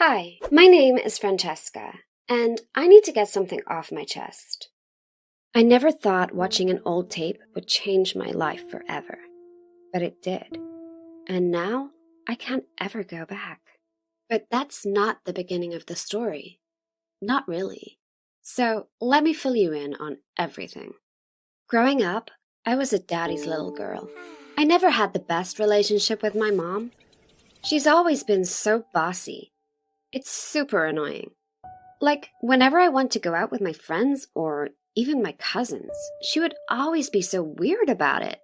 Hi, my name is Francesca, and I need to get something off my chest. I never thought watching an old tape would change my life forever, but it did. And now I can't ever go back. But that's not the beginning of the story. Not really. So let me fill you in on everything. Growing up, I was a daddy's little girl. I never had the best relationship with my mom. She's always been so bossy. It's super annoying. Like, whenever I want to go out with my friends or even my cousins, she would always be so weird about it.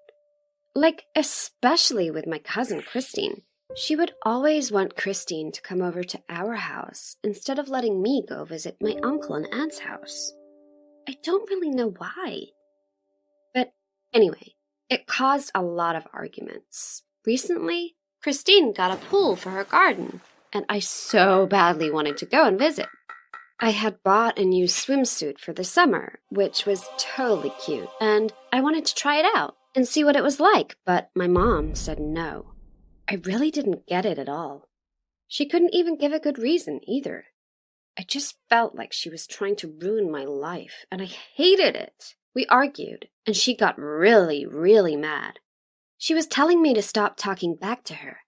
Like, especially with my cousin Christine. She would always want Christine to come over to our house instead of letting me go visit my uncle and aunt's house. I don't really know why. But anyway, it caused a lot of arguments. Recently, Christine got a pool for her garden, and I so badly wanted to go and visit. I had bought a new swimsuit for the summer, which was totally cute, and I wanted to try it out and see what it was like, but my mom said no. I really didn't get it at all. She couldn't even give a good reason either. I just felt like she was trying to ruin my life, and I hated it. We argued, and she got really, really mad. She was telling me to stop talking back to her,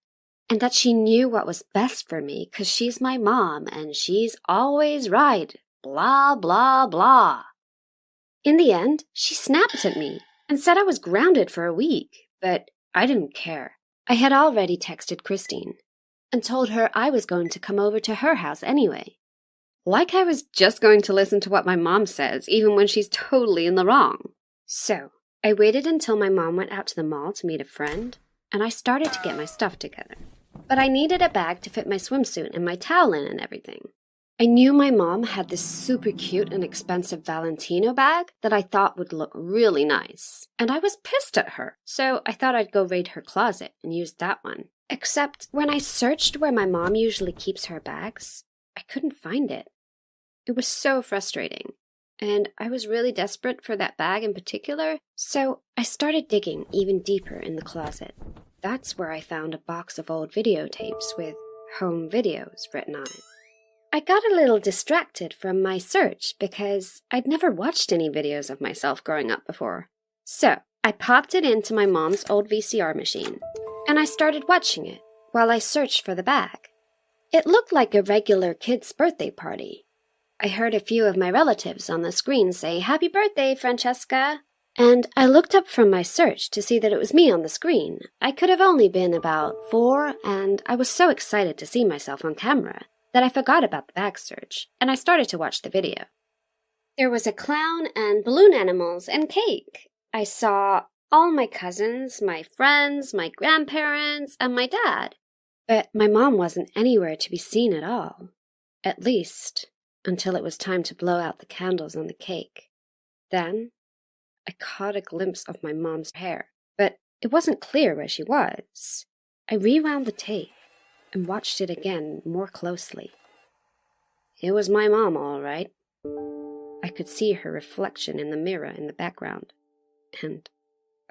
and that she knew what was best for me because she's my mom and she's always right. Blah, blah, blah. In the end, she snapped at me and said I was grounded for a week, but I didn't care. I had already texted Christine and told her I was going to come over to her house anyway. Like I was just going to listen to what my mom says, even when she's totally in the wrong. So, I waited until my mom went out to the mall to meet a friend, and I started to get my stuff together. But I needed a bag to fit my swimsuit and my towel in and everything. I knew my mom had this super cute and expensive Valentino bag that I thought would look really nice. And I was pissed at her, so I thought I'd go raid her closet and use that one. Except when I searched where my mom usually keeps her bags, I couldn't find it. It was so frustrating. And I was really desperate for that bag in particular, so I started digging even deeper in the closet. That's where I found a box of old videotapes with home videos written on it. I got a little distracted from my search because I'd never watched any videos of myself growing up before. So I popped it into my mom's old VCR machine and I started watching it while I searched for the bag. It looked like a regular kid's birthday party. I heard a few of my relatives on the screen say, Happy birthday, Francesca! And I looked up from my search to see that it was me on the screen. I could have only been about four, and I was so excited to see myself on camera that I forgot about the bag search, and I started to watch the video. There was a clown and balloon animals and cake. I saw all my cousins, my friends, my grandparents, and my dad. But my mom wasn't anywhere to be seen at all. At least, until it was time to blow out the candles on the cake. Then, I caught a glimpse of my mom's hair, but it wasn't clear where she was. I rewound the tape and watched it again more closely. It was my mom, all right. I could see her reflection in the mirror in the background. And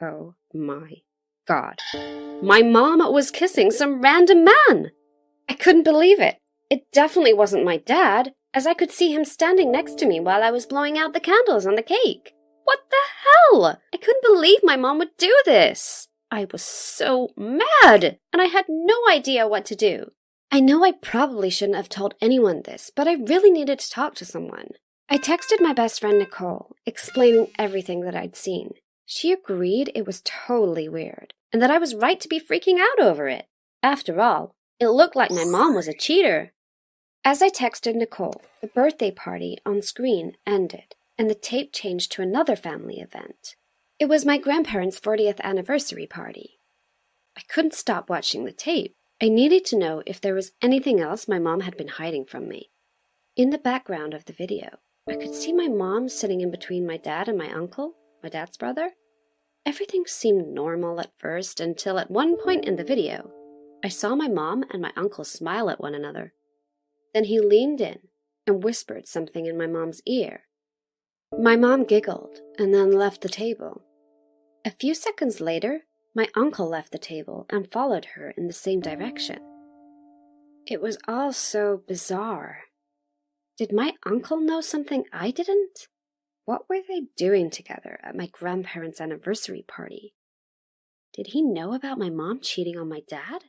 oh my god, my mom was kissing some random man! I couldn't believe it. It definitely wasn't my dad, as I could see him standing next to me while I was blowing out the candles on the cake. What the hell? I couldn't believe my mom would do this. I was so mad, and I had no idea what to do. I know I probably shouldn't have told anyone this, but I really needed to talk to someone. I texted my best friend Nicole, explaining everything that I'd seen. She agreed it was totally weird, and that I was right to be freaking out over it. After all, it looked like my mom was a cheater. As I texted Nicole, the birthday party on screen ended, and the tape changed to another family event. It was my grandparents' 40th anniversary party. I couldn't stop watching the tape. I needed to know if there was anything else my mom had been hiding from me. In the background of the video, I could see my mom sitting in between my dad and my uncle, my dad's brother. Everything seemed normal at first until at one point in the video, I saw my mom and my uncle smile at one another. Then he leaned in and whispered something in my mom's ear. My mom giggled and then left the table. A few seconds later, my uncle left the table and followed her in the same direction. It was all so bizarre. Did my uncle know something I didn't? What were they doing together at my grandparents' anniversary party? Did he know about my mom cheating on my dad?